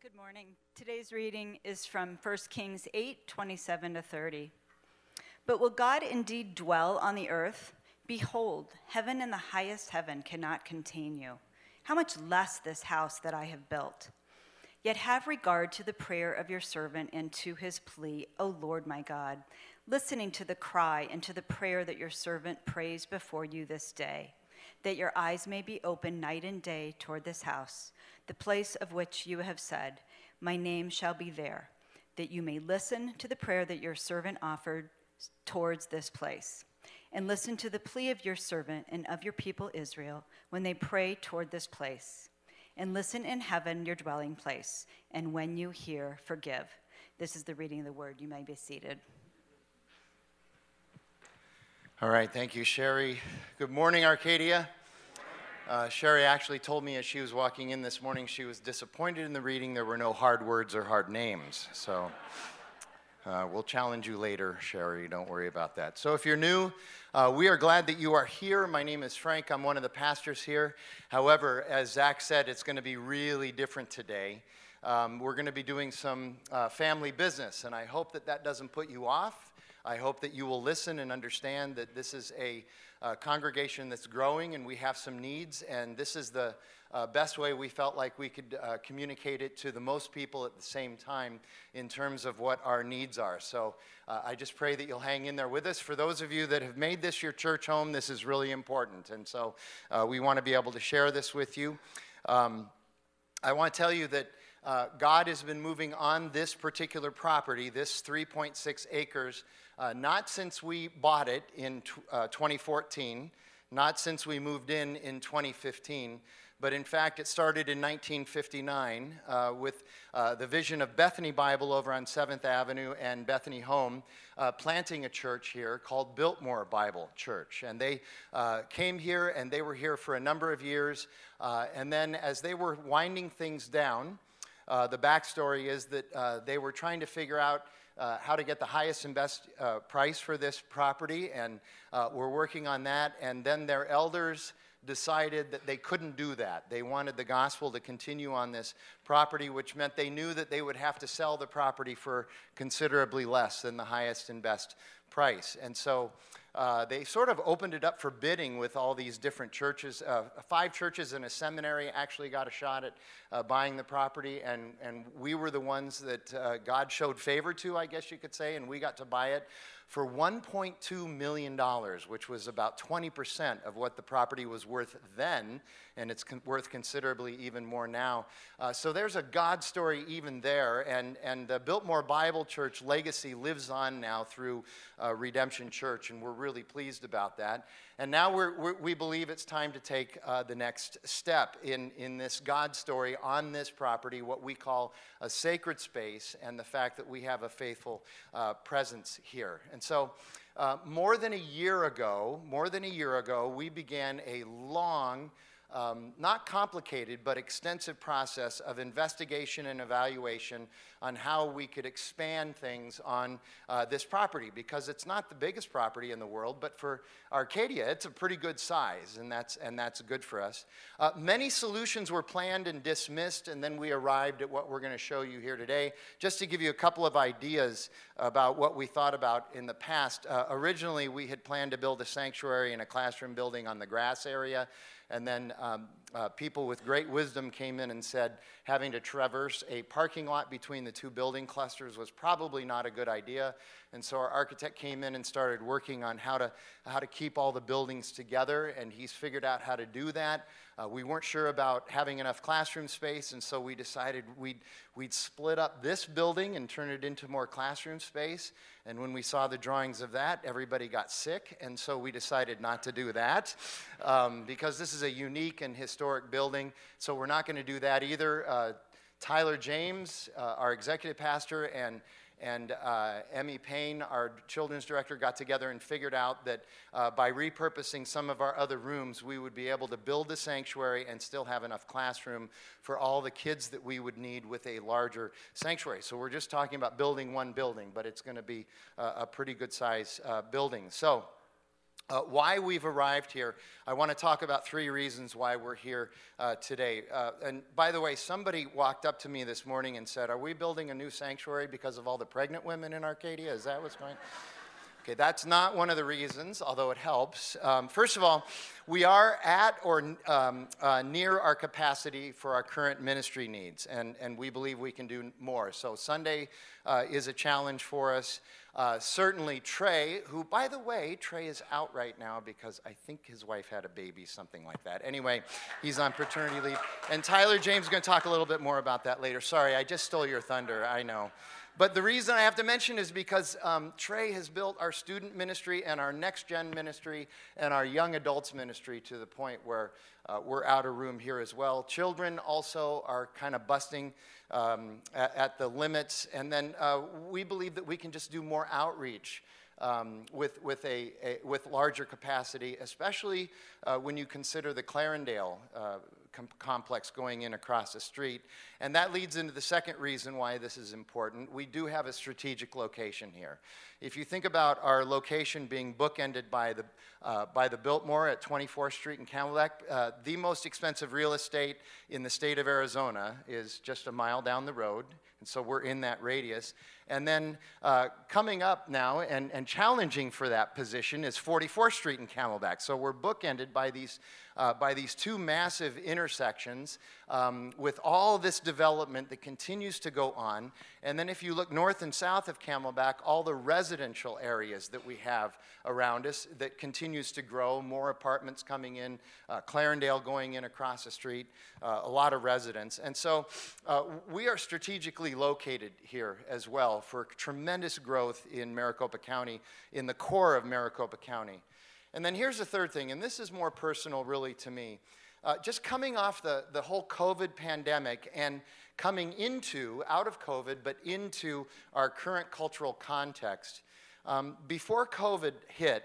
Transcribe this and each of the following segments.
Good morning. Today's reading is from 1 Kings 8 27 to 30. But will God indeed dwell on the earth? Behold, heaven and the highest heaven cannot contain you. How much less this house that I have built? Yet have regard to the prayer of your servant and to his plea, O Lord my God, listening to the cry and to the prayer that your servant prays before you this day, that your eyes may be open night and day toward this house the place of which you have said, My name shall be there, that you may listen to the prayer that your servant offered towards this place. And listen to the plea of your servant and of your people Israel when they pray toward this place. And listen in heaven, your dwelling place, and when you hear, forgive. This is the reading of the word. You may be seated. All right, thank you, Sherry. Good morning, Arcadia. Uh, Sherry actually told me as she was walking in this morning she was disappointed in the reading. There were no hard words or hard names. So uh, we'll challenge you later, Sherry. Don't worry about that. So if you're new, uh, we are glad that you are here. My name is Frank. I'm one of the pastors here. However, as Zach said, it's going to be really different today. Um, we're going to be doing some uh, family business, and I hope that that doesn't put you off. I hope that you will listen and understand that this is a uh, congregation that's growing and we have some needs, and this is the uh, best way we felt like we could uh, communicate it to the most people at the same time in terms of what our needs are. So uh, I just pray that you'll hang in there with us. For those of you that have made this your church home, this is really important, and so uh, we want to be able to share this with you. Um, I want to tell you that. Uh, God has been moving on this particular property, this 3.6 acres, uh, not since we bought it in t- uh, 2014, not since we moved in in 2015, but in fact, it started in 1959 uh, with uh, the vision of Bethany Bible over on 7th Avenue and Bethany Home uh, planting a church here called Biltmore Bible Church. And they came here and they were here for a number of years. And then, as they were winding things down, uh, the backstory is that they were trying to figure out uh, how to get the highest and best uh, price for this property, and uh, we're working on that. And then their elders decided that they couldn't do that. They wanted the gospel to continue on this property, which meant they knew that they would have to sell the property for considerably less than the highest and best price. And so uh, they sort of opened it up for bidding with all these different churches. Uh, five churches and a seminary actually got a shot at uh, buying the property, and, and we were the ones that uh, God showed favor to, I guess you could say, and we got to buy it for $1.2 million, which was about 20% of what the property was worth then, and it's con- worth considerably even more now. Uh, so there's a God story even there, and, and the Biltmore Bible Church legacy lives on now through uh, Redemption Church, and we're really pleased about that. And now we're, we believe it's time to take uh, the next step in, in this God story on this property, what we call a sacred space, and the fact that we have a faithful uh, presence here. And so, uh, more than a year ago, more than a year ago, we began a long um, not complicated, but extensive process of investigation and evaluation on how we could expand things on uh, this property because it's not the biggest property in the world, but for Arcadia, it's a pretty good size, and that's, and that's good for us. Uh, many solutions were planned and dismissed, and then we arrived at what we're going to show you here today. Just to give you a couple of ideas about what we thought about in the past, uh, originally we had planned to build a sanctuary and a classroom building on the grass area. And then um, uh, people with great wisdom came in and said having to traverse a parking lot between the two building clusters was probably not a good idea. And so our architect came in and started working on how to, how to keep all the buildings together, and he's figured out how to do that. Uh, we weren't sure about having enough classroom space, and so we decided we'd, we'd split up this building and turn it into more classroom space. And when we saw the drawings of that, everybody got sick, and so we decided not to do that um, because this is a unique and historic building. So we're not going to do that either. Uh, Tyler James, uh, our executive pastor, and and uh, Emmy Payne, our children's director, got together and figured out that uh, by repurposing some of our other rooms, we would be able to build the sanctuary and still have enough classroom for all the kids that we would need with a larger sanctuary. So we're just talking about building one building, but it's going to be uh, a pretty good size uh, building. So uh, why we've arrived here. I want to talk about three reasons why we're here uh, today. Uh, and by the way, somebody walked up to me this morning and said, Are we building a new sanctuary because of all the pregnant women in Arcadia? Is that what's going? Okay, that's not one of the reasons, although it helps. Um, first of all, we are at or um, uh, near our capacity for our current ministry needs, and, and we believe we can do more. So, Sunday uh, is a challenge for us. Uh, certainly, Trey, who, by the way, Trey is out right now because I think his wife had a baby, something like that. Anyway, he's on paternity leave. And Tyler James is going to talk a little bit more about that later. Sorry, I just stole your thunder, I know. But the reason I have to mention is because um, Trey has built our student ministry and our next gen ministry and our young adults ministry to the point where uh, we're out of room here as well. Children also are kind of busting um, at, at, the limits. And then uh, we believe that we can just do more outreach. Um, with, with, a, a, with larger capacity, especially uh, when you consider the Clarendale uh, com- complex going in across the street. And that leads into the second reason why this is important. We do have a strategic location here. If you think about our location being bookended by the, uh, by the Biltmore at 24th Street in Camelback, uh, the most expensive real estate in the state of Arizona is just a mile down the road. And so we're in that radius. And then uh, coming up now and, and challenging for that position is 44th Street in Camelback. So we're bookended by these, uh, by these two massive intersections um, with all this development that continues to go on. And then if you look north and south of Camelback, all the residential areas that we have around us that continues to grow, more apartments coming in, uh, Clarendale going in across the street, uh, a lot of residents. And so uh, we are strategically located here as well for tremendous growth in Maricopa County, in the core of Maricopa County. And then here's the third thing, and this is more personal really to me. Uh, just coming off the, the whole COVID pandemic and coming into, out of COVID, but into our current cultural context. Um, before COVID hit,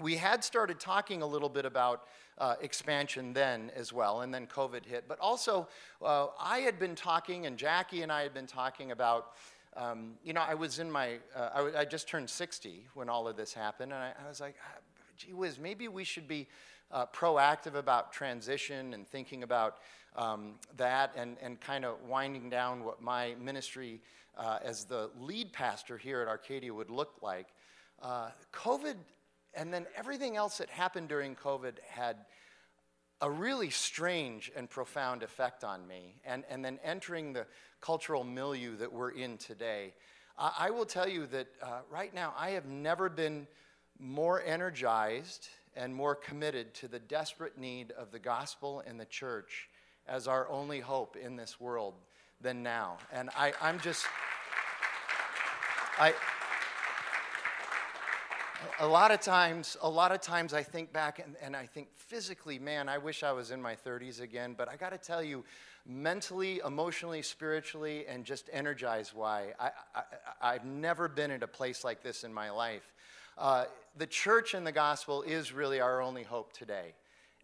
we had started talking a little bit about uh, expansion then as well, and then COVID hit. But also, uh, I had been talking, and Jackie and I had been talking about. Um, you know, I was in my, uh, I, w- I just turned 60 when all of this happened, and I, I was like, ah, gee whiz, maybe we should be uh, proactive about transition and thinking about um, that and, and kind of winding down what my ministry uh, as the lead pastor here at Arcadia would look like. Uh, COVID and then everything else that happened during COVID had a really strange and profound effect on me. And, and then entering the cultural milieu that we're in today, I, I will tell you that uh, right now I have never been more energized and more committed to the desperate need of the gospel and the church as our only hope in this world than now. And I, I'm just, I, a lot of times, a lot of times I think back and, and I think physically, man, I wish I was in my 30s again. But I got to tell you, mentally, emotionally, spiritually, and just energized why, I, I, have never been in a place like this in my life. Uh, the church and the gospel is really our only hope today.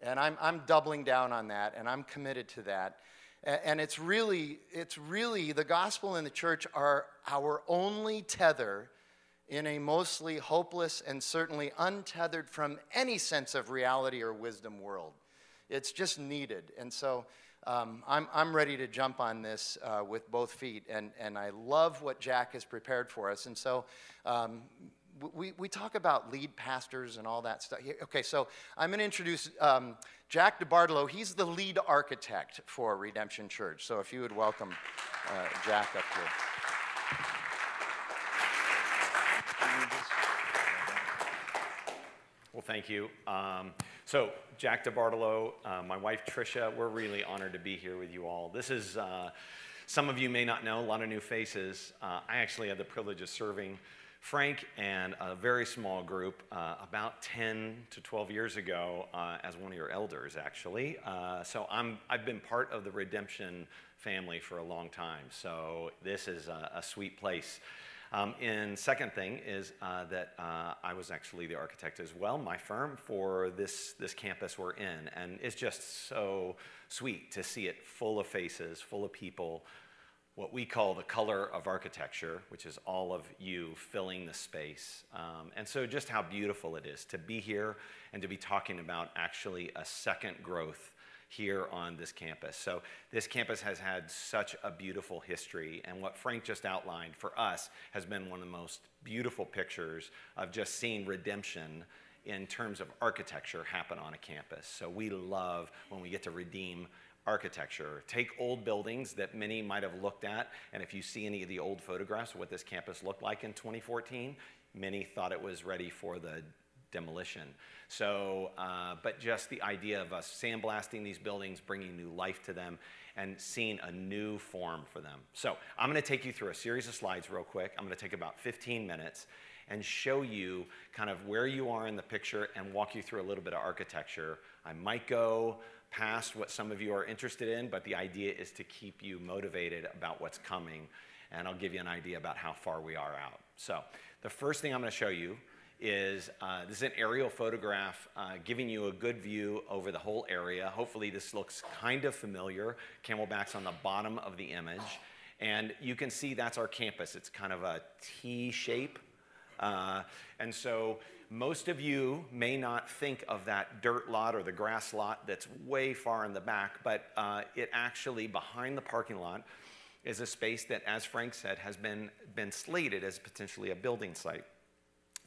And I'm, I'm doubling down on that, and I'm committed to that. And it's really, it's really, the gospel and the church are our only tether in a mostly hopeless and certainly untethered from any sense of reality or wisdom world. It's just needed. And so um, I'm, I'm ready to jump on this uh, with both feet. And, and I love what Jack has prepared for us. And so um, we, we talk about lead pastors and all that stuff. Okay, so I'm going to introduce um, Jack DeBartolo. He's the lead architect for Redemption Church. So if you would welcome uh, Jack up here. Well, thank you. Um, so, Jack DeBartolo, uh, my wife Tricia, we're really honored to be here with you all. This is, uh, some of you may not know, a lot of new faces. Uh, I actually had the privilege of serving Frank and a very small group uh, about 10 to 12 years ago uh, as one of your elders, actually. Uh, so I'm, I've been part of the redemption family for a long time. So this is a, a sweet place. Um, and second thing is uh, that uh, I was actually the architect as well, my firm, for this, this campus we're in. And it's just so sweet to see it full of faces, full of people, what we call the color of architecture, which is all of you filling the space. Um, and so, just how beautiful it is to be here and to be talking about actually a second growth here on this campus. So, this campus has had such a beautiful history, and what Frank just outlined for us has been one of the most beautiful pictures of just seeing redemption in terms of architecture happen on a campus. So, we love when we get to redeem architecture. Take old buildings that many might have looked at, and if you see any of the old photographs of what this campus looked like in 2014, many thought it was ready for the demolition. So, uh, but just the idea of us sandblasting these buildings, bringing new life to them, and seeing a new form for them. So, I'm going to take you through a series of slides real quick. I'm going to take about 15 minutes and show you kind of where you are in the picture and walk you through a little bit of architecture. I might go past what some of you are interested in, but the idea is to keep you motivated about what's coming. And I'll give you an idea about how far we are out. So, the first thing I'm going to show you is uh, this is an aerial photograph uh, giving you a good view over the whole area. Hopefully, this looks kind of familiar. Camelback's on the bottom of the image. And you can see that's our campus. It's kind of a T shape. Uh, and so most of you may not think of that dirt lot or the grass lot that's way far in the back, but uh, it actually, behind the parking lot, is a space that, as Frank said, has been, been slated as potentially a building site.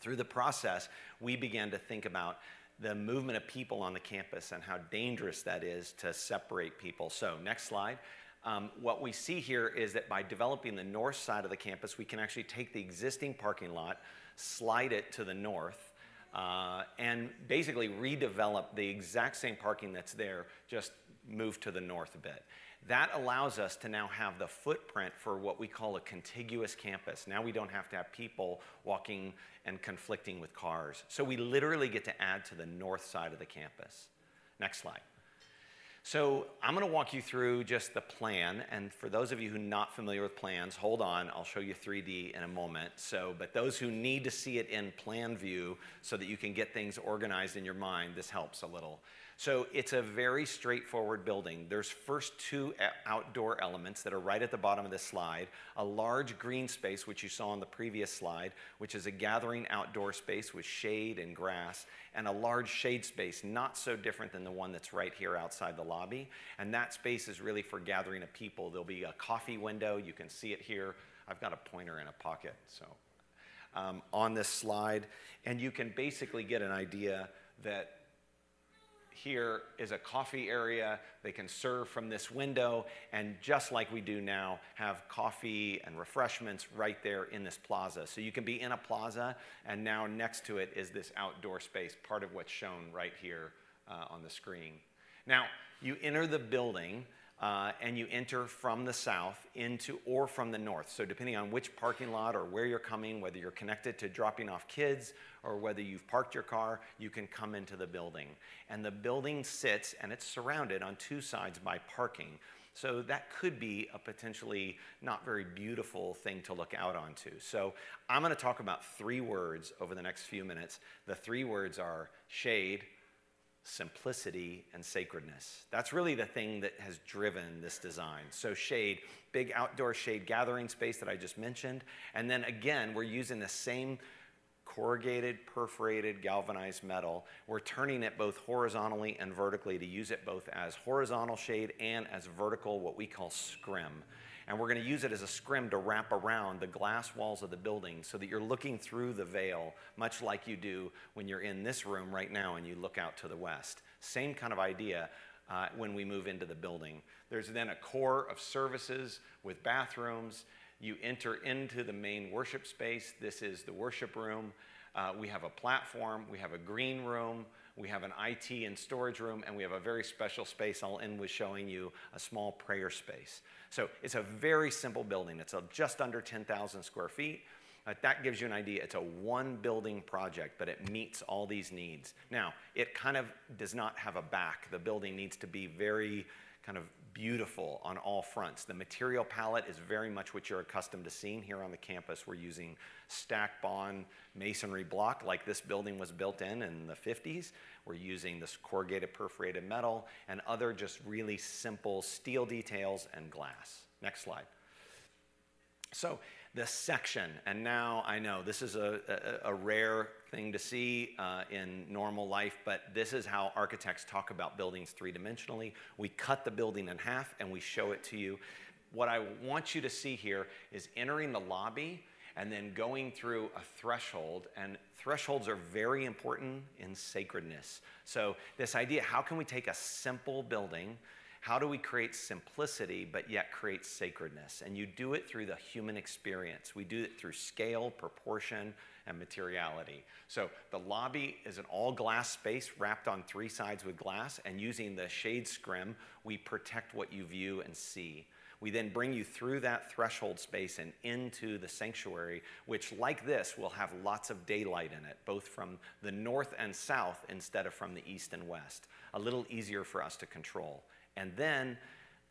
Through the process, we began to think about the movement of people on the campus and how dangerous that is to separate people. So, next slide. Um, what we see here is that by developing the north side of the campus, we can actually take the existing parking lot, slide it to the north, uh, and basically redevelop the exact same parking that's there, just move to the north a bit. That allows us to now have the footprint for what we call a contiguous campus. Now we don't have to have people walking and conflicting with cars. So we literally get to add to the north side of the campus. Next slide. So I'm going to walk you through just the plan, and for those of you who are not familiar with plans, hold on, I'll show you 3D in a moment. So, but those who need to see it in plan view so that you can get things organized in your mind, this helps a little. So it's a very straightforward building. There's first two outdoor elements that are right at the bottom of this slide. A large green space, which you saw on the previous slide, which is a gathering outdoor space with shade and grass, and a large shade space, not so different than the one that's right here outside the lobby. And that space is really for gathering of people. There'll be a coffee window. You can see it here. I've got a pointer in a pocket, so um, on this slide. And you can basically get an idea that here is a coffee area. They can serve from this window, and just like we do now, have coffee and refreshments right there in this plaza. So you can be in a plaza, and now next to it is this outdoor space, part of what's shown right here uh, on the screen. Now, you enter the building. Uh, and you enter from the south into or from the north. So, depending on which parking lot or where you're coming, whether you're connected to dropping off kids or whether you've parked your car, you can come into the building. And the building sits and it's surrounded on two sides by parking. So that could be a potentially not very beautiful thing to look out onto. So I'm going to talk about three words over the next few minutes. The three words are shade, simplicity, and sacredness. That's really the thing that has driven this design. So, shade, big outdoor shade gathering space that I just mentioned. And then again, we're using the same corrugated, perforated, galvanized metal. We're turning it both horizontally and vertically to use it both as horizontal shade and as vertical, what we call scrim. And we're going to use it as a scrim to wrap around the glass walls of the building so that you're looking through the veil, much like you do when you're in this room right now and you look out to the west. Same kind of idea uh, when we move into the building. There's then a core of services with bathrooms you enter into the main worship space. This is the worship room. Uh, we have a platform, we have a green room, we have an IT and storage room, and we have a very special space. I'll end with showing you a small prayer space. So it's a very simple building. It's just under 10,000 square feet. Uh, that gives you an idea. It's a one building project, but it meets all these needs. Now, it kind of does not have a back. The building needs to be very kind of beautiful on all fronts. The material palette is very much what you're accustomed to seeing here on the campus. We're using stack bond masonry block like this building was built in in the 50s. We're using this corrugated perforated metal and other just really simple steel details and glass. Next slide. So the section, and now I know this is a, a, a rare thing to see uh, in normal life, but this is how architects talk about buildings three dimensionally. We cut the building in half and we show it to you. What I want you to see here is entering the lobby and then going through a threshold. And thresholds are very important in sacredness. So, this idea how can we take a simple building? How do we create simplicity but yet create sacredness? And you do it through the human experience. We do it through scale, proportion, and materiality. So the lobby is an all glass space wrapped on three sides with glass, and using the shade scrim, we protect what you view and see. We then bring you through that threshold space and into the sanctuary, which, like this, will have lots of daylight in it, both from the north and south instead of from the east and west. A little easier for us to control. And then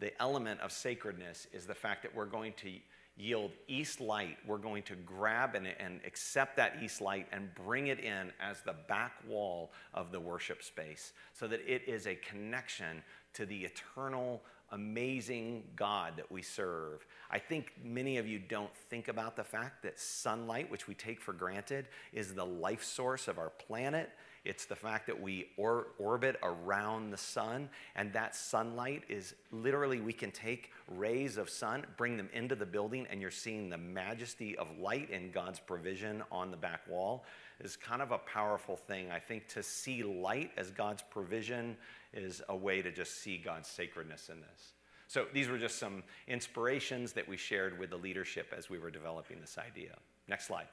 the element of sacredness is the fact that we're going to yield east light. We're going to grab and, and accept that east light and bring it in as the back wall of the worship space so that it is a connection to the eternal, amazing God that we serve. I think many of you don't think about the fact that sunlight, which we take for granted, is the life source of our planet it's the fact that we or, orbit around the sun, and that sunlight is literally, we can take rays of sun, bring them into the building, and you're seeing the majesty of light and God's provision on the back wall. Is kind of a powerful thing. I think to see light as God's provision is a way to just see God's sacredness in this. So these were just some inspirations that we shared with the leadership as we were developing this idea. Next slide.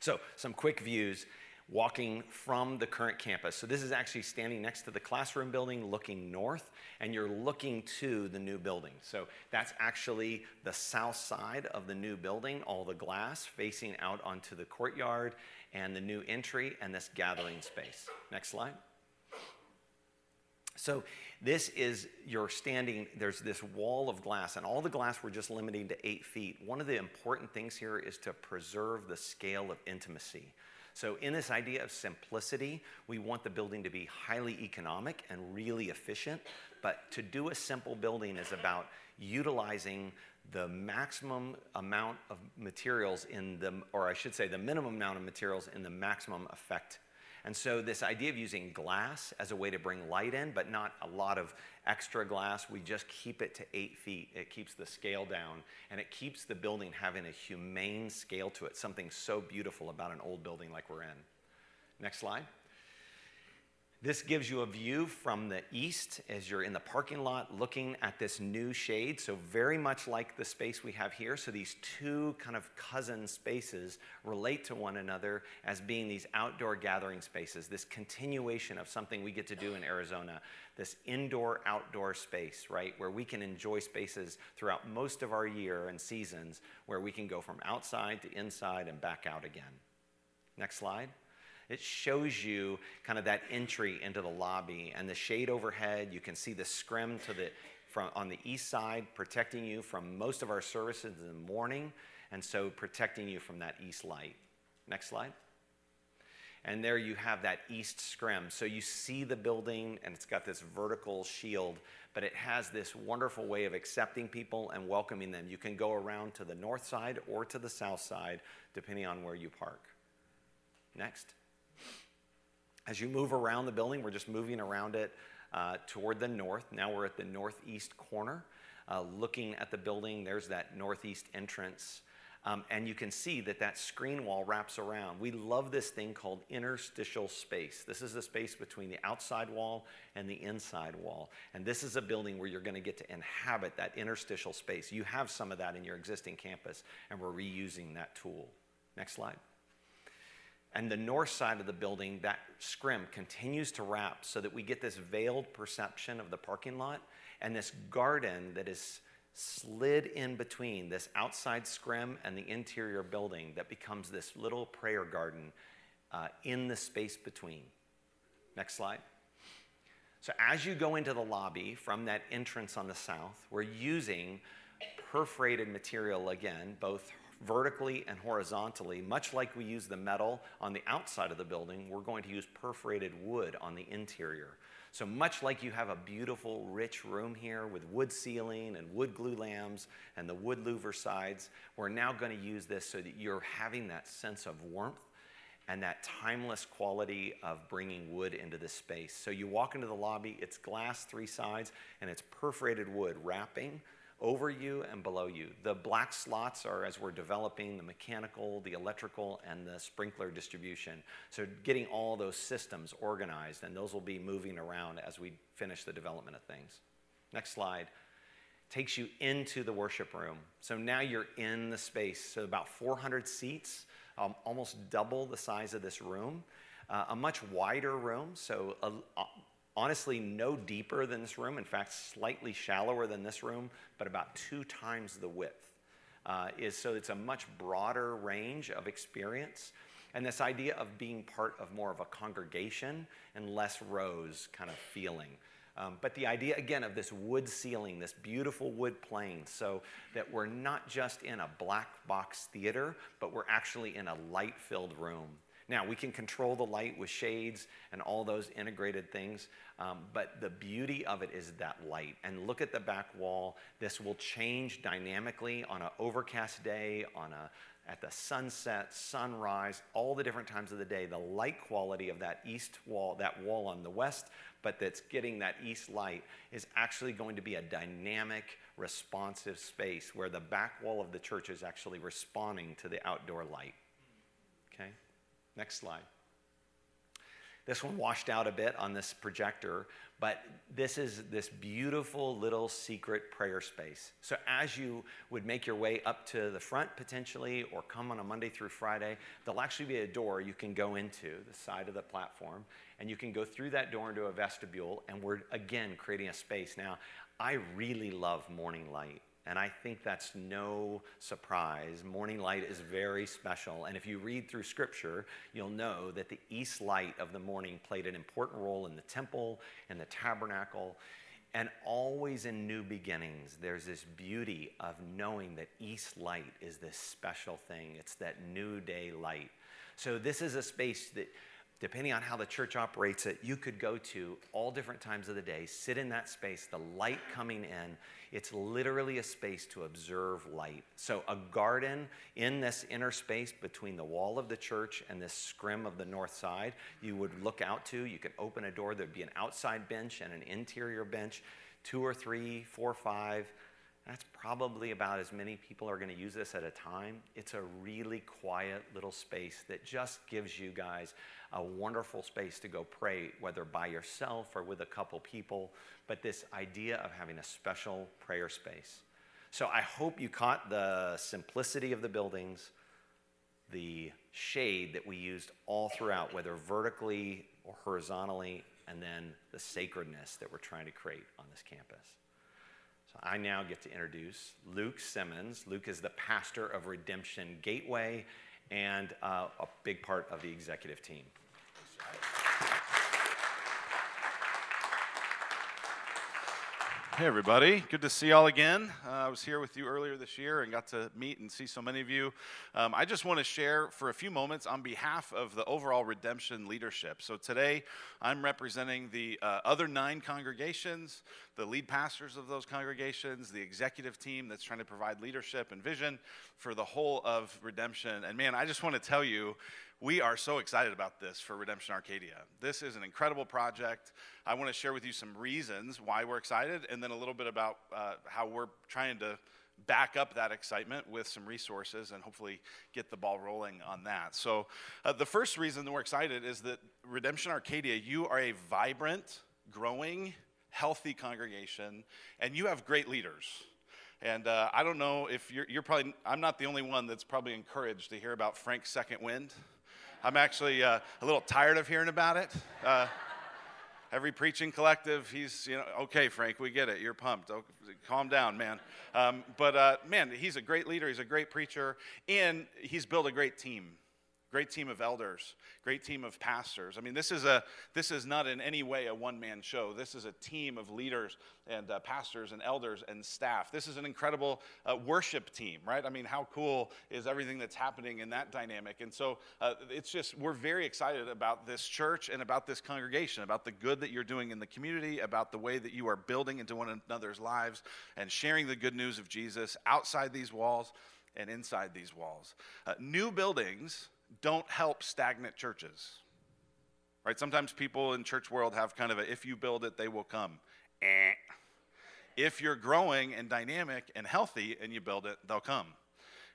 So, some quick views walking from the current campus. So this is actually standing next to the classroom building, looking north, and you're looking to the new building. So that's actually the south side of the new building, all the glass facing out onto the courtyard and the new entry and this gathering space. Next slide. So this is you're standing, there's this wall of glass, and all the glass we're just limiting to eight feet. One of the important things here is to preserve the scale of intimacy. So, in this idea of simplicity, we want the building to be highly economic and really efficient. But to do a simple building is about utilizing the maximum amount of materials in the, or I should say, the minimum amount of materials in the maximum effect and so, this idea of using glass as a way to bring light in, but not a lot of extra glass, we just keep it to eight feet. It keeps the scale down and it keeps the building having a humane scale to it, something so beautiful about an old building like we're in. Next slide. This gives you a view from the east as you're in the parking lot looking at this new shade. So, very much like the space we have here. So, these two kind of cousin spaces relate to one another as being these outdoor gathering spaces, this continuation of something we get to do in Arizona, this indoor outdoor space, right? Where we can enjoy spaces throughout most of our year and seasons where we can go from outside to inside and back out again. Next slide. It shows you kind of that entry into the lobby and the shade overhead. You can see the scrim to the from on the east side, protecting you from most of our services in the morning, and so protecting you from that east light. Next slide. And there you have that east scrim. So you see the building, and it's got this vertical shield, but it has this wonderful way of accepting people and welcoming them. You can go around to the north side or to the south side, depending on where you park. Next. As you move around the building, we're just moving around it uh, toward the north. Now we're at the northeast corner. Uh, looking at the building, there's that northeast entrance. Um, and you can see that that screen wall wraps around. We love this thing called interstitial space. This is the space between the outside wall and the inside wall. And this is a building where you're going to get to inhabit that interstitial space. You have some of that in your existing campus, and we're reusing that tool. Next slide. And the north side of the building, that scrim continues to wrap so that we get this veiled perception of the parking lot and this garden that is slid in between this outside scrim and the interior building that becomes this little prayer garden uh, in the space between. Next slide. So, as you go into the lobby from that entrance on the south, we're using perforated material again, both vertically and horizontally, much like we use the metal on the outside of the building, we're going to use perforated wood on the interior. So much like you have a beautiful, rich room here with wood ceiling and wood glulams and the wood louver sides, we're now going to use this so that you're having that sense of warmth and that timeless quality of bringing wood into this space. So you walk into the lobby, it's glass three sides, and it's perforated wood wrapping over you and below you. The black slots are as we're developing the mechanical, the electrical, and the sprinkler distribution. So getting all those systems organized, and those will be moving around as we finish the development of things. Next slide. Takes you into the worship room. So now you're in the space. So about 400 seats, um, almost double the size of this room. Uh, a much wider room, so a, honestly no deeper than this room, in fact, slightly shallower than this room, but about two times the width. Uh, is so it's a much broader range of experience. And this idea of being part of more of a congregation and less rows kind of feeling. Um, but the idea, again, of this wood ceiling, this beautiful wood plane, so that we're not just in a black box theater, but we're actually in a light filled room. Now, we can control the light with shades and all those integrated things, um, but the beauty of it is that light. And look at the back wall. This will change dynamically on an overcast day, on a at the sunset, sunrise, all the different times of the day, the light quality of that east wall, that wall on the west, but that's getting that east light, is actually going to be a dynamic, responsive space where the back wall of the church is actually responding to the outdoor light. Next slide. This one washed out a bit on this projector, but this is this beautiful little secret prayer space. So, as you would make your way up to the front potentially, or come on a Monday through Friday, there'll actually be a door you can go into the side of the platform, and you can go through that door into a vestibule, and we're again creating a space. Now, I really love morning light. And I think that's no surprise. Morning light is very special. And if you read through scripture, you'll know that the east light of the morning played an important role in the temple and the tabernacle. And always in new beginnings, there's this beauty of knowing that east light is this special thing. It's that new day light. So, this is a space that depending on how the church operates it, you could go to all different times of the day, sit in that space, the light coming in. It's literally a space to observe light. So, a garden in this inner space between the wall of the church and this scrim of the north side, you would look out to. You could open a door, there'd be an outside bench and an interior bench, two or three, four, five. That's probably about as many people are going to use this at a time. It's a really quiet little space that just gives you guys a wonderful space to go pray, whether by yourself or with a couple people, but this idea of having a special prayer space. So I hope you caught the simplicity of the buildings, the shade that we used all throughout, whether vertically or horizontally, and then the sacredness that we're trying to create on this campus. So I now get to introduce Luke Simmons. Luke is the pastor of Redemption Gateway and uh, a big part of the executive team. Hey, everybody. Good to see y'all again. Uh, I was here with you earlier this year and got to meet and see so many of you. Um, I just want to share for a few moments on behalf of the overall redemption leadership. So today, I'm representing the uh, other nine congregations, the lead pastors of those congregations, the executive team that's trying to provide leadership and vision for the whole of redemption. And man, I just want to tell you, we are so excited about this for Redemption Arcadia. This is an incredible project. I want to share with you some reasons why we're excited and then a little bit about uh, how we're trying to back up that excitement with some resources and hopefully get the ball rolling on that. So, uh, the first reason that we're excited is that Redemption Arcadia, you are a vibrant, growing, healthy congregation, and you have great leaders. And uh, I don't know if you're, you're, probably, I'm not the only one that's probably encouraged to hear about Frank's second wind. I'm actually uh, a little tired of hearing about it. Uh, every preaching collective, he's, you know, okay, Frank, we get it. You're pumped. Okay, calm down, man. Um, but uh, man, he's a great leader. He's a great preacher. And he's built a great team great team of elders, great team of pastors. I mean, this is, a, this is not in any way a one man show. This is a team of leaders and uh, pastors and elders and staff. This is an incredible uh, worship team, right? I mean, how cool is everything that's happening in that dynamic? And so uh, it's just, we're very excited about this church and about this congregation, about the good that you're doing in the community, about the way that you are building into one another's lives and sharing the good news of Jesus outside these walls and inside these walls. Uh, new buildings don't help stagnant churches. Right? Sometimes people in church world have kind of a if you build it, they will come. Eh. If you're growing and dynamic and healthy and you build it, they'll come.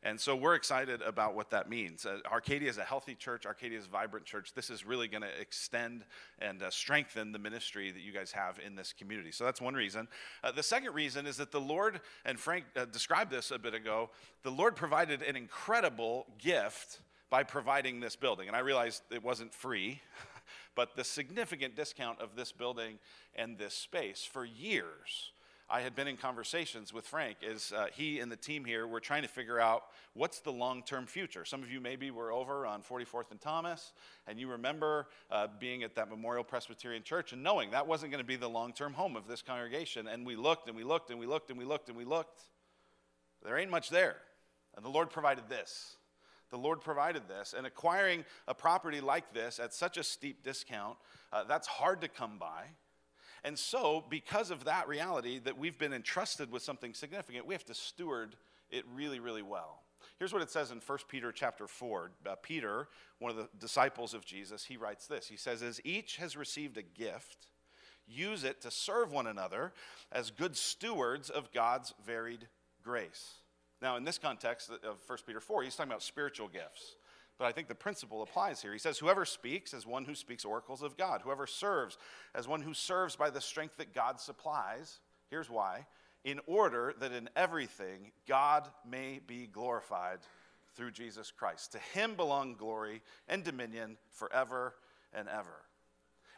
And so we're excited about what that means. Uh, Arcadia is a healthy church. Arcadia is a vibrant church. This is really going to extend and uh, strengthen the ministry that you guys have in this community. So that's one reason. Uh, the second reason is that the Lord, and Frank uh, described this a bit ago, the Lord provided an incredible gift by providing this building. And I realized it wasn't free, but the significant discount of this building and this space for years I had been in conversations with Frank as uh, he and the team here were trying to figure out what's the long term future. Some of you maybe were over on 44th and Thomas, and you remember uh, being at that Memorial Presbyterian Church and knowing that wasn't going to be the long term home of this congregation. And we looked and we looked and we looked and we looked and we looked. There ain't much there. And the Lord provided this. The Lord provided this. And acquiring a property like this at such a steep discount, uh, that's hard to come by. And so, because of that reality that we've been entrusted with something significant, we have to steward it really, really well. Here's what it says in 1 Peter chapter 4. Uh, Peter, one of the disciples of Jesus, he writes this. He says, As each has received a gift, use it to serve one another as good stewards of God's varied grace. Now, in this context of 1 Peter 4, he's talking about spiritual gifts. But I think the principle applies here. He says, Whoever speaks as one who speaks oracles of God, whoever serves as one who serves by the strength that God supplies. Here's why in order that in everything God may be glorified through Jesus Christ. To him belong glory and dominion forever and ever.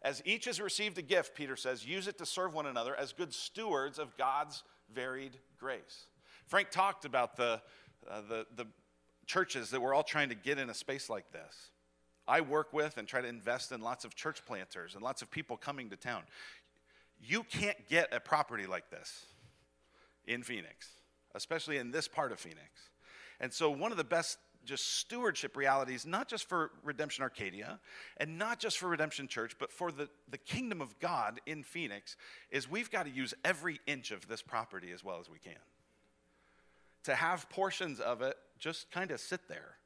As each has received a gift, Peter says, use it to serve one another as good stewards of God's varied grace. Frank talked about the, uh, the, the churches that we're all trying to get in a space like this. I work with and try to invest in lots of church planters and lots of people coming to town. You can't get a property like this in Phoenix, especially in this part of Phoenix. And so, one of the best just stewardship realities, not just for Redemption Arcadia and not just for Redemption Church, but for the, the kingdom of God in Phoenix, is we've got to use every inch of this property as well as we can. To have portions of it just kind of sit there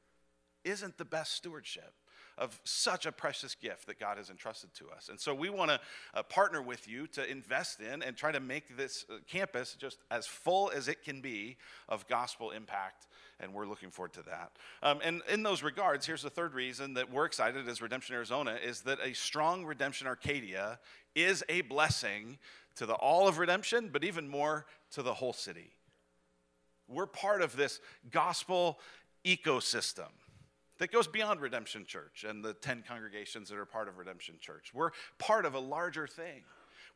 isn't the best stewardship of such a precious gift that God has entrusted to us. And so we want to uh, partner with you to invest in and try to make this uh, campus just as full as it can be of gospel impact. And we're looking forward to that. Um, and in those regards, here's the third reason that we're excited as Redemption Arizona is that a strong Redemption Arcadia is a blessing to the all of redemption, but even more to the whole city. We're part of this gospel ecosystem that goes beyond Redemption Church and the 10 congregations that are part of Redemption Church. We're part of a larger thing.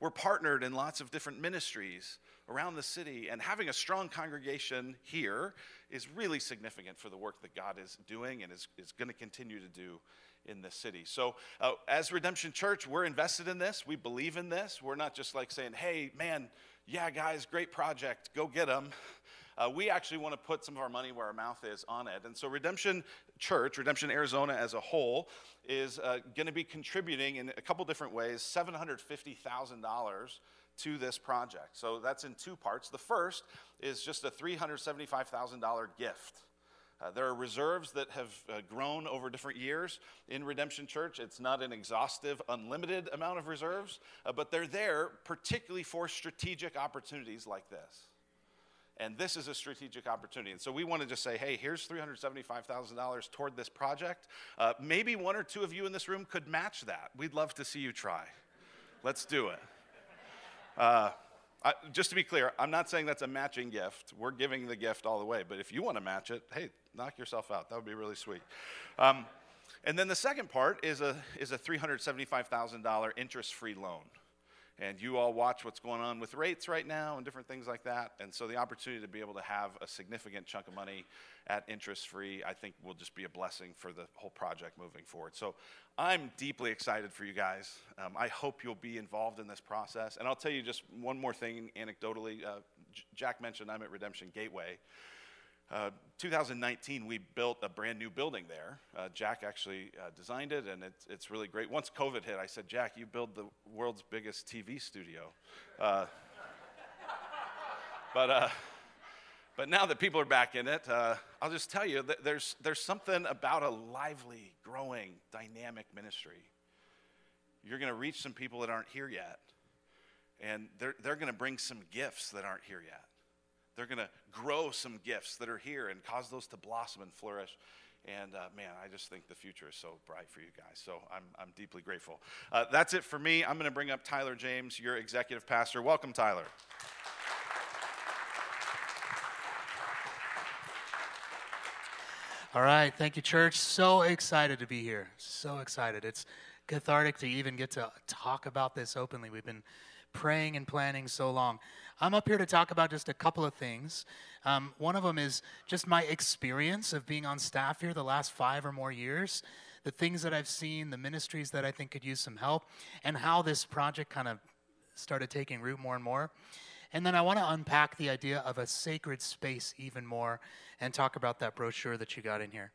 We're partnered in lots of different ministries around the city, and having a strong congregation here is really significant for the work that God is doing and is, is going to continue to do in this city. So, uh, as Redemption Church, we're invested in this. We believe in this. We're not just like saying, hey, man, yeah, guys, great project, go get them uh, we actually want to put some of our money where our mouth is on it. And so Redemption Church, Redemption Arizona as a whole, is uh, going to be contributing in a couple different ways $750,000 to this project. So that's in two parts. The first is just a $375,000 gift. Uh, there are reserves that have uh, grown over different years in Redemption Church. It's not an exhaustive, unlimited amount of reserves, uh, but they're there particularly for strategic opportunities like this. And this is a strategic opportunity. And so we want to just say, hey, here's $375,000 toward this project. Uh, maybe one or two of you in this room could match that. We'd love to see you try. Let's do it. Uh, I, just to be clear, I'm not saying that's a matching gift. We're giving the gift all the way. But if you want to match it, hey, knock yourself out. That would be really sweet. Um, and then the second part is a, is a $375,000 interest free loan. And you all watch what's going on with rates right now and different things like that. And so the opportunity to be able to have a significant chunk of money at interest free, I think will just be a blessing for the whole project moving forward. So I'm deeply excited for you guys. Um, I hope you'll be involved in this process. And I'll tell you just one more thing anecdotally. Uh, Jack mentioned I'm at Redemption Gateway. Uh, 2019, we built a brand new building there. Uh, Jack actually uh, designed it, and it's, it's really great. Once COVID hit, I said, Jack, you build the world's biggest TV studio. Uh, but, uh, but now that people are back in it, I'll just tell you that there's, there's something about a lively, growing, dynamic ministry. You're going to reach some people that aren't here yet, and they're, they're going to bring some gifts that aren't here yet. They're going to grow some gifts that are here and cause those to blossom and flourish. And uh, man, I just think the future is so bright for you guys. So I'm, I'm deeply grateful. Uh, that's it for me. I'm going to bring up Tyler James, your executive pastor. Welcome, Tyler. All right, thank you, church. So excited to be here. So excited. It's cathartic to even get to talk about this openly. We've been praying and planning so long. I'm up here to talk about just a couple of things. Um, one of them is just my experience of being on staff here the last five or more years, the things that I've seen, the ministries that I think could use some help, and how this project kind of started taking root more and more. And then I want to unpack the idea of a sacred space even more and talk about that brochure that you got in here.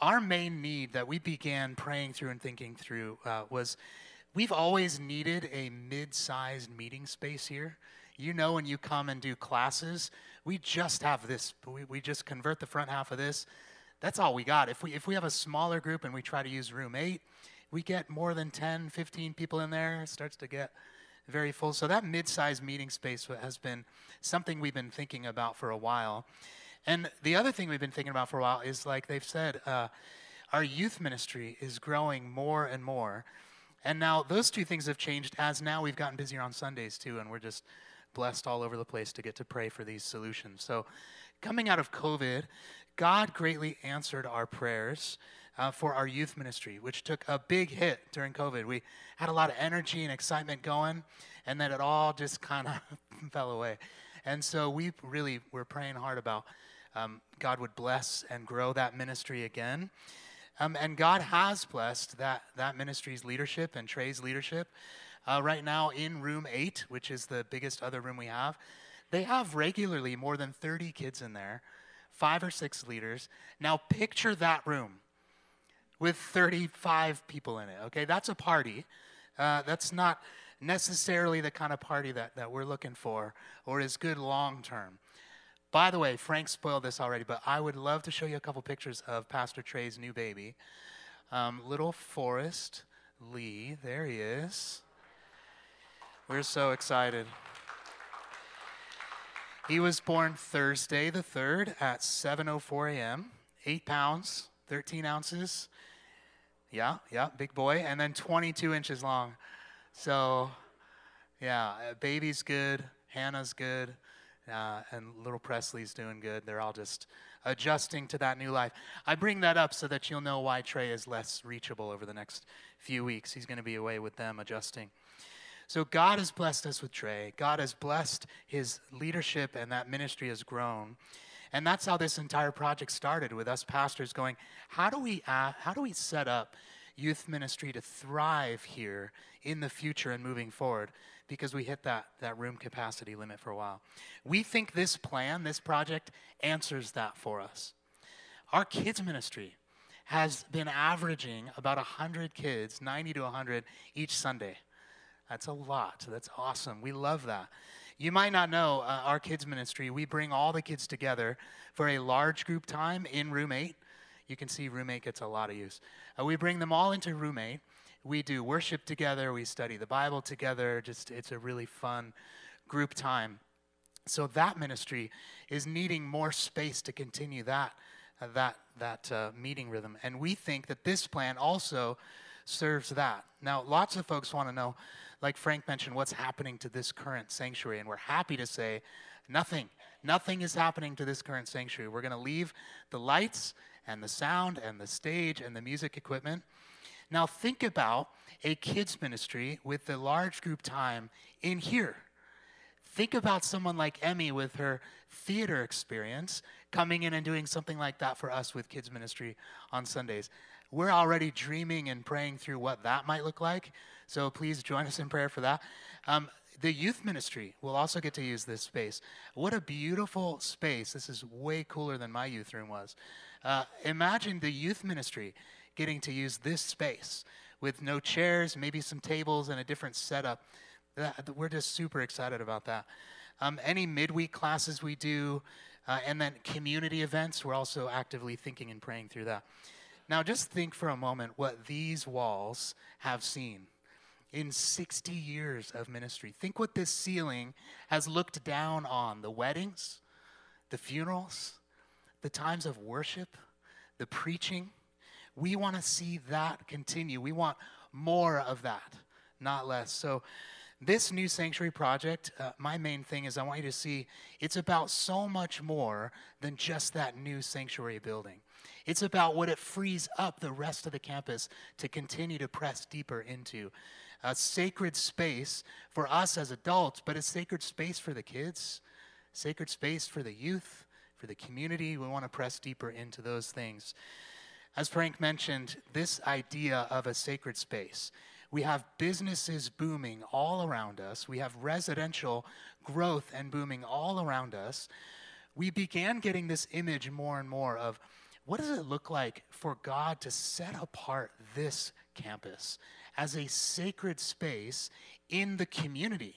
Our main need that we began praying through and thinking through uh, was we've always needed a mid sized meeting space here. You know, when you come and do classes, we just have this, we, we just convert the front half of this. That's all we got. If we, if we have a smaller group and we try to use room eight, we get more than 10, 15 people in there. It starts to get very full. So that mid-sized meeting space has been something we've been thinking about for a while. And the other thing we've been thinking about for a while is like they've said, uh, our youth ministry is growing more and more. And now those two things have changed as now we've gotten busier on Sundays too, and we're just blessed all over the place to get to pray for these solutions. So, coming out of COVID, God greatly answered our prayers uh, for our youth ministry, which took a big hit during COVID. We had a lot of energy and excitement going, and then it all just kind of fell away. And so we really were praying hard about um, God would bless and grow that ministry again. Um, and God has blessed that, that ministry's leadership and Trey's leadership. Uh, right now, in room eight, which is the biggest other room we have, they have regularly more than 30 kids in there, five or six leaders. Now, picture that room with 35 people in it. Okay, that's a party. Uh, that's not necessarily the kind of party that, that we're looking for or is good long term. By the way, Frank spoiled this already, but I would love to show you a couple pictures of Pastor Trey's new baby. Um, little Forrest Lee, there he is. We're so excited. He was born Thursday the 3rd at 7:04 a.m. 8 pounds, 13 ounces. Yeah, yeah, big boy, and then 22 inches long. So, yeah, uh, baby's good, Hannah's good, uh, and little Presley's doing good. They're all just adjusting to that new life. I bring that up so that you'll know why Trey is less reachable over the next few weeks. He's going to be away with them adjusting. So, God has blessed us with Trey. God has blessed his leadership, and that ministry has grown. And that's how this entire project started with us pastors going, how do we, uh, how do we set up youth ministry to thrive here in the future and moving forward? Because we hit that, that room capacity limit for a while. We think this plan, this project, answers that for us. Our kids' ministry has been averaging about 100 kids, 90 to 100 each Sunday. That's a lot. That's awesome. We love that. You might not know uh, our kids' ministry, we bring all the kids together for a large group time in room eight. You can see roommate gets a lot of use. Uh, we bring them all into roommate. We do worship together, we study the Bible together. Just it's a really fun group time. So that ministry is needing more space to continue that uh, that that uh, meeting rhythm, and we think that this plan also serves that. Now, lots of folks want to know like Frank mentioned, what's happening to this current sanctuary. And we're happy to say nothing. Nothing is happening to this current sanctuary. We're going to leave the lights and the sound and the stage and the music equipment. Now, think about a kids' ministry with the large group time in here. Think about someone like Emmy with her theater experience coming in and doing something like that for us with kids' ministry on Sundays. We're already dreaming and praying through what that might look like. So please join us in prayer for that. Um, the youth ministry will also get to use this space. What a beautiful space. This is way cooler than my youth room was. Uh, imagine the youth ministry getting to use this space with no chairs, maybe some tables, and a different setup. That, we're just super excited about that. Um, any midweek classes we do, uh, and then community events, we're also actively thinking and praying through that. Now, just think for a moment what these walls have seen in 60 years of ministry. Think what this ceiling has looked down on the weddings, the funerals, the times of worship, the preaching. We want to see that continue. We want more of that, not less. So, this new sanctuary project, uh, my main thing is I want you to see it's about so much more than just that new sanctuary building. It's about what it frees up the rest of the campus to continue to press deeper into a sacred space for us as adults, but a sacred space for the kids, sacred space for the youth, for the community. We want to press deeper into those things. As Frank mentioned, this idea of a sacred space. We have businesses booming all around us. We have residential growth and booming all around us. We began getting this image more and more of what does it look like for God to set apart this campus as a sacred space in the community.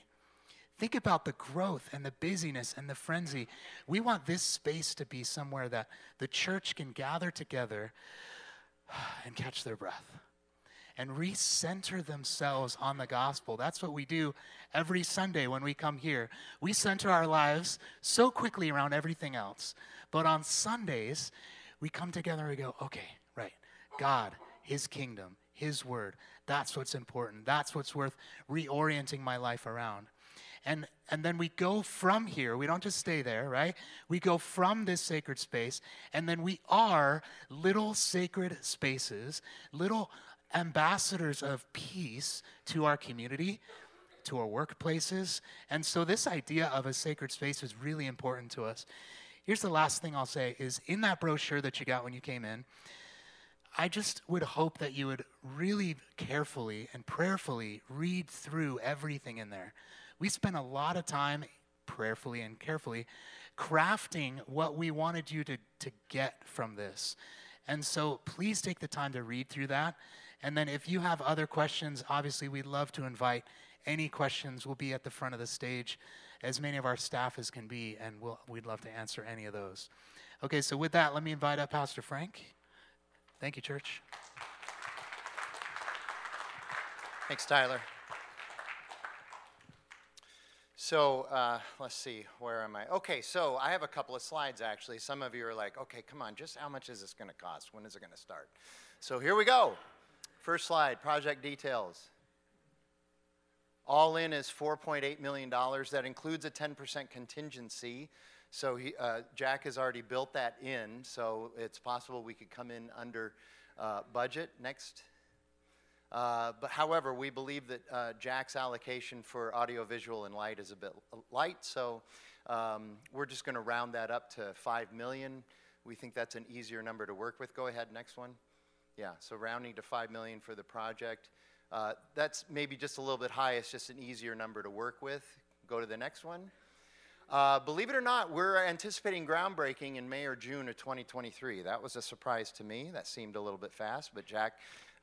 Think about the growth and the busyness and the frenzy. We want this space to be somewhere that the church can gather together and catch their breath and recenter themselves on the gospel. That's what we do every Sunday when we come here. We center our lives so quickly around everything else. But on Sundays, we come together and we go, okay, right, God, His kingdom, His word. That's what's important. That's what's worth reorienting my life around. And, and then we go from here. We don't just stay there, right? We go from this sacred space, and then we are little sacred spaces, little ambassadors of peace to our community, to our workplaces. And so this idea of a sacred space is really important to us. Here's the last thing I'll say is in that brochure that you got when you came in, I just would hope that you would really carefully and prayerfully read through everything in there. We spent a lot of time prayerfully and carefully crafting what we wanted you to, to get from this. And so please take the time to read through that. And then if you have other questions, obviously we'd love to invite any questions. We'll be at the front of the stage, as many of our staff as can be, and we'll, we'd love to answer any of those. Okay, so with that, let me invite up Pastor Frank. Thank you, church. Thanks, Tyler. So uh, let's see, where am I? Okay, so I have a couple of slides actually. Some of you are like, okay, come on, just how much is this going to cost? When is it going to start? So here we go. First slide project details. All in is $4.8 million. That includes a 10% contingency so he, uh, Jack has already built that in, so it's possible we could come in under uh, budget. Next. Uh, but however, we believe that uh, Jack's allocation for audiovisual and light is a bit light, so um, we're just going to round that up to five million. We think that's an easier number to work with. Go ahead, next one. Yeah, so rounding to five million for the project. Uh, that's maybe just a little bit high. It's just an easier number to work with. Go to the next one. Uh, believe it or not, we're anticipating groundbreaking in May or June of 2023. That was a surprise to me. That seemed a little bit fast, but Jack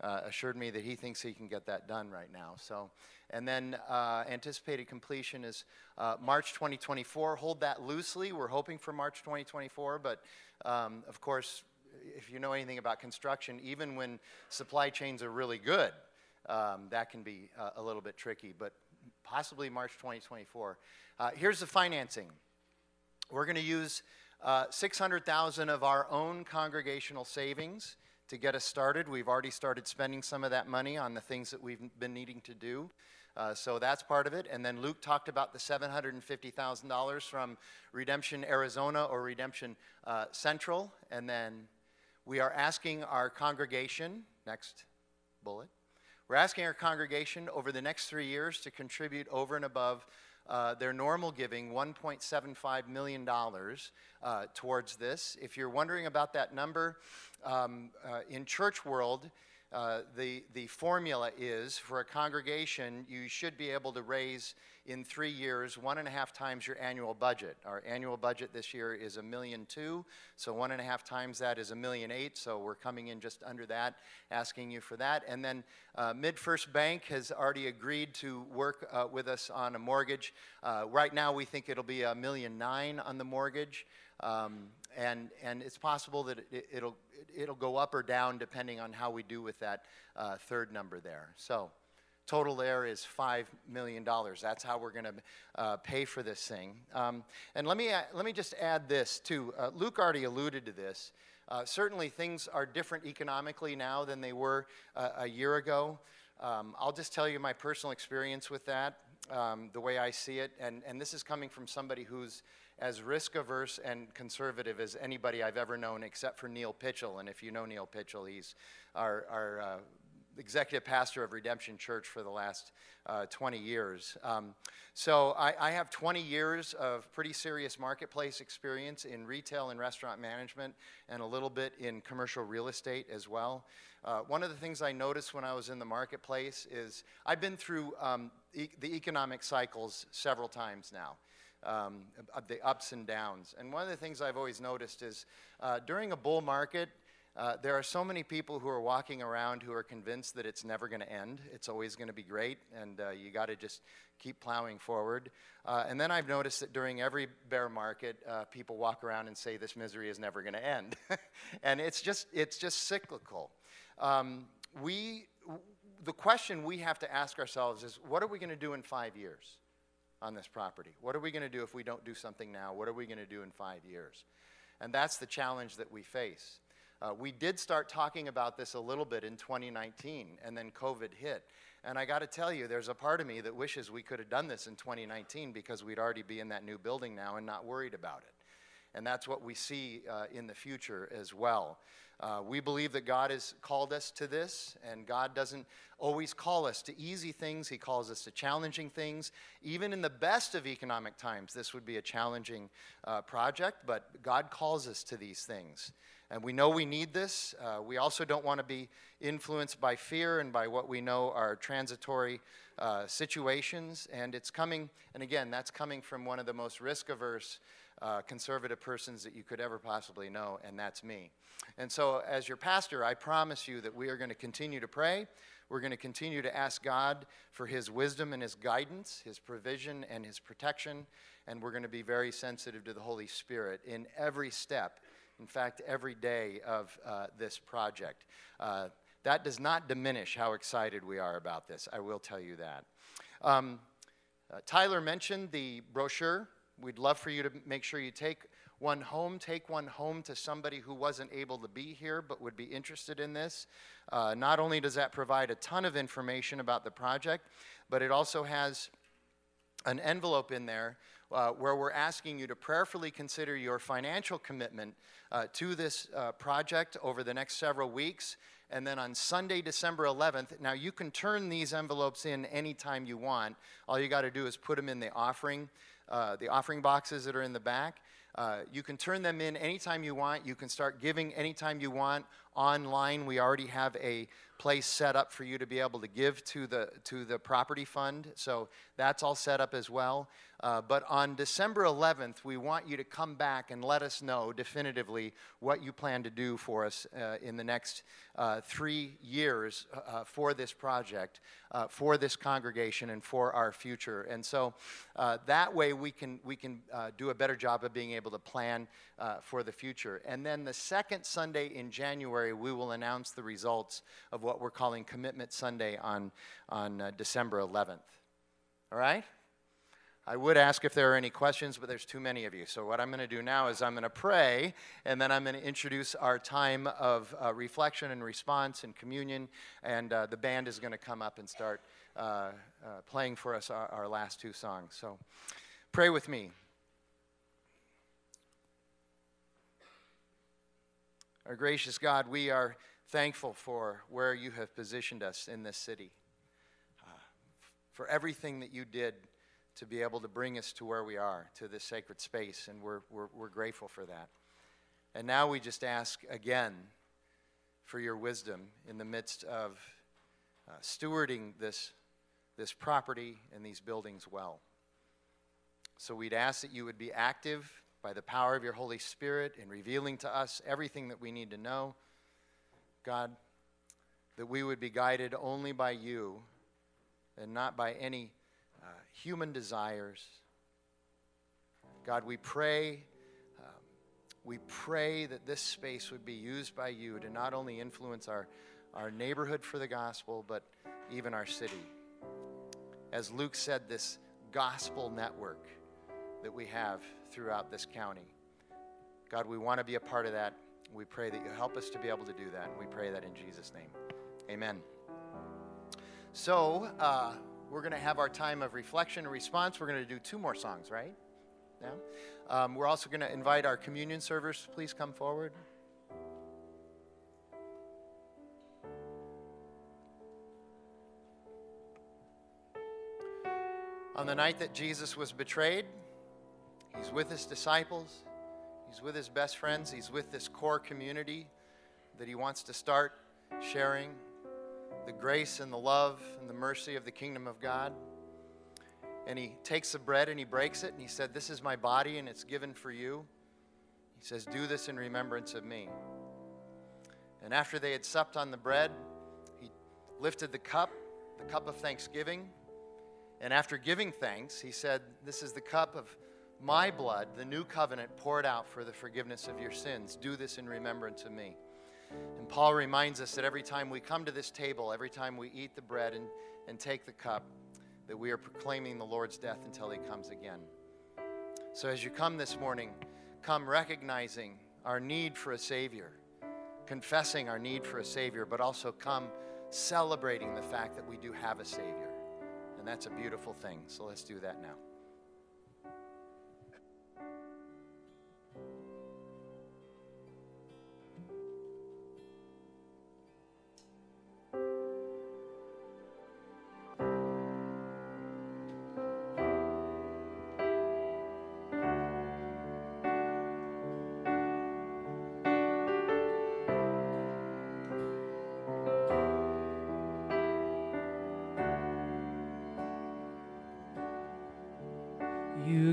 uh, assured me that he thinks he can get that done right now. So, and then uh, anticipated completion is uh, March 2024. Hold that loosely. We're hoping for March 2024, but um, of course, if you know anything about construction, even when supply chains are really good, um, that can be uh, a little bit tricky. But possibly March 2024. Uh, here's the financing. We're going to use uh, 600,000 of our own congregational savings to get us started. We've already started spending some of that money on the things that we've been needing to do. Uh, so that's part of it. And then Luke talked about the $750,000 from Redemption Arizona or Redemption uh, Central. And then we are asking our congregation, next, bullet. We're asking our congregation over the next three years to contribute over and above uh, their normal giving, $1.75 million uh, towards this. If you're wondering about that number, um, uh, in church world, uh, the, the formula is for a congregation, you should be able to raise in three years one and a half times your annual budget. Our annual budget this year is a million two, so one and a half times that is a million eight, so we're coming in just under that, asking you for that. And then uh, MidFirst Bank has already agreed to work uh, with us on a mortgage. Uh, right now, we think it'll be a million nine on the mortgage. Um, and, and it's possible that it, it'll, it'll go up or down depending on how we do with that uh, third number there. So total there is $5 million. That's how we're going to uh, pay for this thing. Um, and let me, let me just add this too. Uh, Luke already alluded to this. Uh, certainly things are different economically now than they were uh, a year ago. Um, I'll just tell you my personal experience with that, um, the way I see it. And, and this is coming from somebody who's as risk averse and conservative as anybody I've ever known, except for Neil Pitchell. And if you know Neil Pitchell, he's our, our uh, executive pastor of Redemption Church for the last uh, 20 years. Um, so I, I, have 20 years of pretty serious marketplace experience in retail and restaurant management and a little bit in commercial real estate as well. Uh, one of the things I noticed when I was in the marketplace is I've been through um, e- the economic cycles several times now um, the ups and downs. And one of the things I've always noticed is uh, during a bull market, uh, there are so many people who are walking around who are convinced that it's never going to end. It's always going to be great, and uh, you got to just keep plowing forward. Uh, and then I've noticed that during every bear market, uh, people walk around and say this misery is never going to end, and it's just it's just cyclical. Um, we, the question we have to ask ourselves is, what are we going to do in five years? On this property? What are we going to do if we don't do something now? What are we going to do in five years? And that's the challenge that we face. Uh, we did start talking about this a little bit in 2019, and then COVID hit. And I got to tell you, there's a part of me that wishes we could have done this in 2019 because we'd already be in that new building now and not worried about it. And that's what we see uh, in the future as well. Uh, we believe that God has called us to this, and God doesn't always call us to easy things. He calls us to challenging things. Even in the best of economic times, this would be a challenging uh, project, but God calls us to these things. And we know we need this. Uh, we also don't want to be influenced by fear and by what we know are transitory uh, situations. And it's coming, and again, that's coming from one of the most risk averse uh, conservative persons that you could ever possibly know, and that's me. And so, as your pastor, I promise you that we are going to continue to pray. We're going to continue to ask God for His wisdom and His guidance, His provision and His protection, and we're going to be very sensitive to the Holy Spirit in every step, in fact, every day of uh, this project. Uh, that does not diminish how excited we are about this, I will tell you that. Um, uh, Tyler mentioned the brochure We'd love for you to make sure you take one home. Take one home to somebody who wasn't able to be here but would be interested in this. Uh, not only does that provide a ton of information about the project, but it also has an envelope in there uh, where we're asking you to prayerfully consider your financial commitment uh, to this uh, project over the next several weeks. And then on Sunday, December 11th, now you can turn these envelopes in anytime you want. All you got to do is put them in the offering uh, the offering boxes that are in the back. Uh, you can turn them in anytime you want. You can start giving anytime you want. Online, we already have a place set up for you to be able to give to the, to the property fund. So that's all set up as well. Uh, but on December 11th, we want you to come back and let us know definitively what you plan to do for us uh, in the next uh, three years uh, for this project, uh, for this congregation, and for our future. And so uh, that way we can, we can do a better job of being able to plan for the future. And then the second Sunday in January, we will announce the results of what we're calling Commitment Sunday on, on December 11th. All right? I would ask if there are any questions, but there's too many of you. So, what I'm going to do now is I'm going to pray, and then I'm going to introduce our time of uh, reflection and response and communion, and uh, the band is going to come up and start uh, uh, playing for us our, our last two songs. So, pray with me. Our gracious God, we are thankful for where you have positioned us in this city, uh, for everything that you did to be able to bring us to where we are, to this sacred space, and we're, we're, we're grateful for that. And now we just ask again for your wisdom in the midst of uh, stewarding this, this property and these buildings well. So we'd ask that you would be active by the power of your Holy Spirit in revealing to us everything that we need to know. God, that we would be guided only by you and not by any uh, human desires. God, we pray. Um, we pray that this space would be used by you to not only influence our, our neighborhood for the gospel, but even our city. As Luke said, this gospel network that we have throughout this county. God, we want to be a part of that. We pray that you help us to be able to do that. And we pray that in Jesus' name. Amen. So, uh, we're going to have our time of reflection and response. We're going to do two more songs, right? Yeah. Um, we're also going to invite our communion servers. Please come forward. On the night that Jesus was betrayed, he's with his disciples, he's with his best friends, he's with this core community that he wants to start sharing the grace and the love and the mercy of the kingdom of God. And he takes the bread and he breaks it and he said, This is my body and it's given for you. He says, Do this in remembrance of me. And after they had supped on the bread, he lifted the cup, the cup of thanksgiving. And after giving thanks, he said, This is the cup of my blood, the new covenant poured out for the forgiveness of your sins. Do this in remembrance of me. And Paul reminds us that every time we come to this table, every time we eat the bread and, and take the cup, that we are proclaiming the Lord's death until he comes again. So as you come this morning, come recognizing our need for a Savior, confessing our need for a Savior, but also come celebrating the fact that we do have a Savior. And that's a beautiful thing. So let's do that now.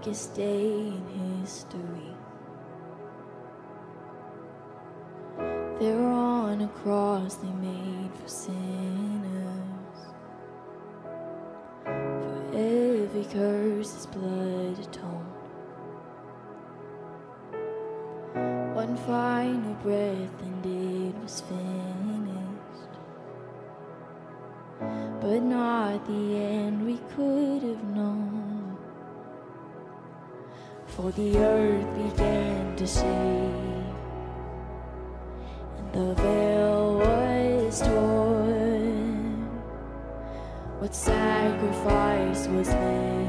darkest day in history. There on a cross they made for sinners. For every curse is blood atoned. One final breath and it was finished. But not the end we could have known for the earth began to shake, and the veil was torn. What sacrifice was made?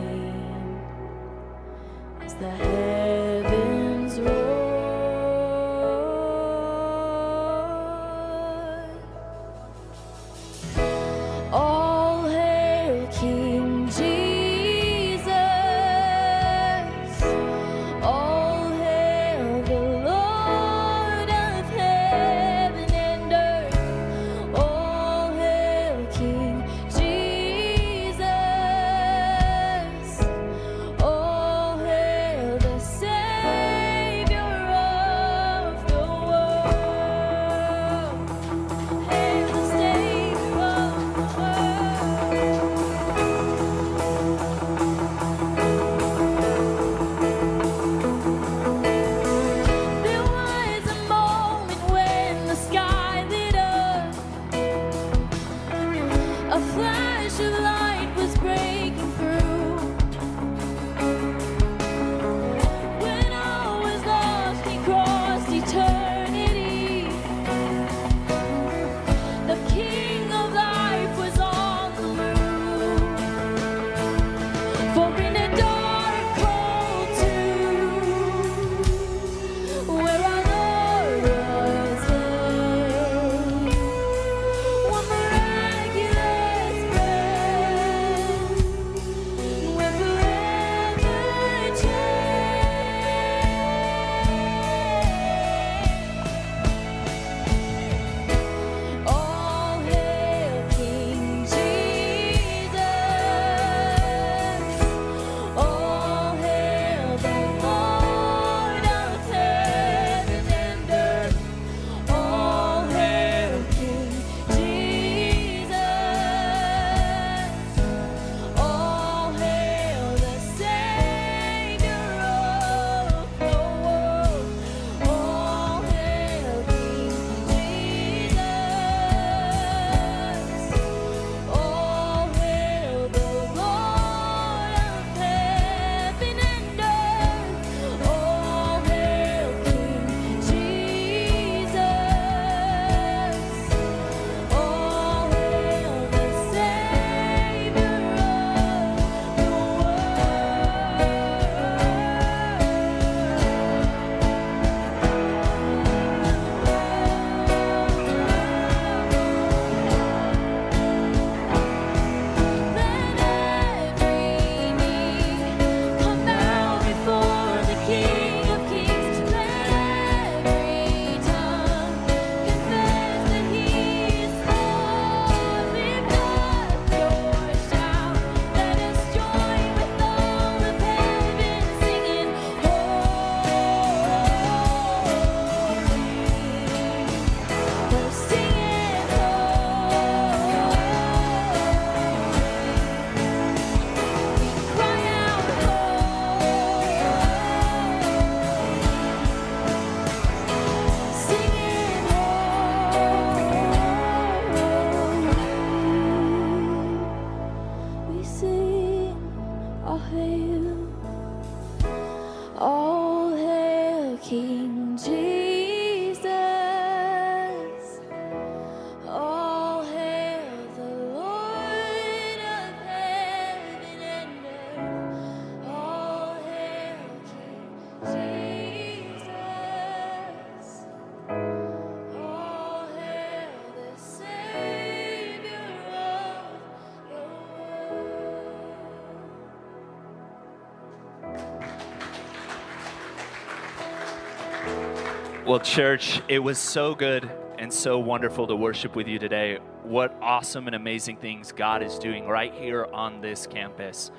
Well, church, it was so good and so wonderful to worship with you today. What awesome and amazing things God is doing right here on this campus.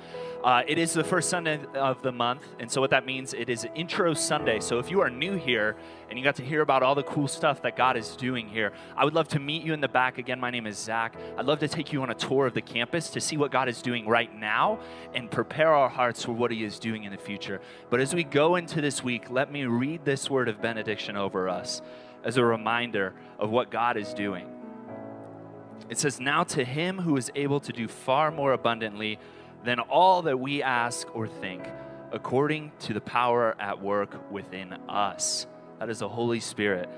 Uh, it is the first Sunday of the month, and so what that means, it is Intro Sunday. So if you are new here and you got to hear about all the cool stuff that God is doing here, I would love to meet you in the back. Again, my name is Zach. I'd love to take you on a tour of the campus to see what God is doing right now and prepare our hearts for what He is doing in the future. But as we go into this week, let me read this word of benediction over us as a reminder of what God is doing. It says, Now to him who is able to do far more abundantly than all that we ask or think, according to the power at work within us. That is the Holy Spirit.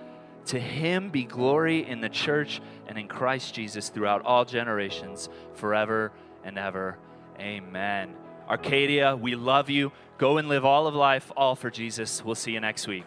To him be glory in the church and in Christ Jesus throughout all generations, forever and ever. Amen. Arcadia, we love you. Go and live all of life, all for Jesus. We'll see you next week.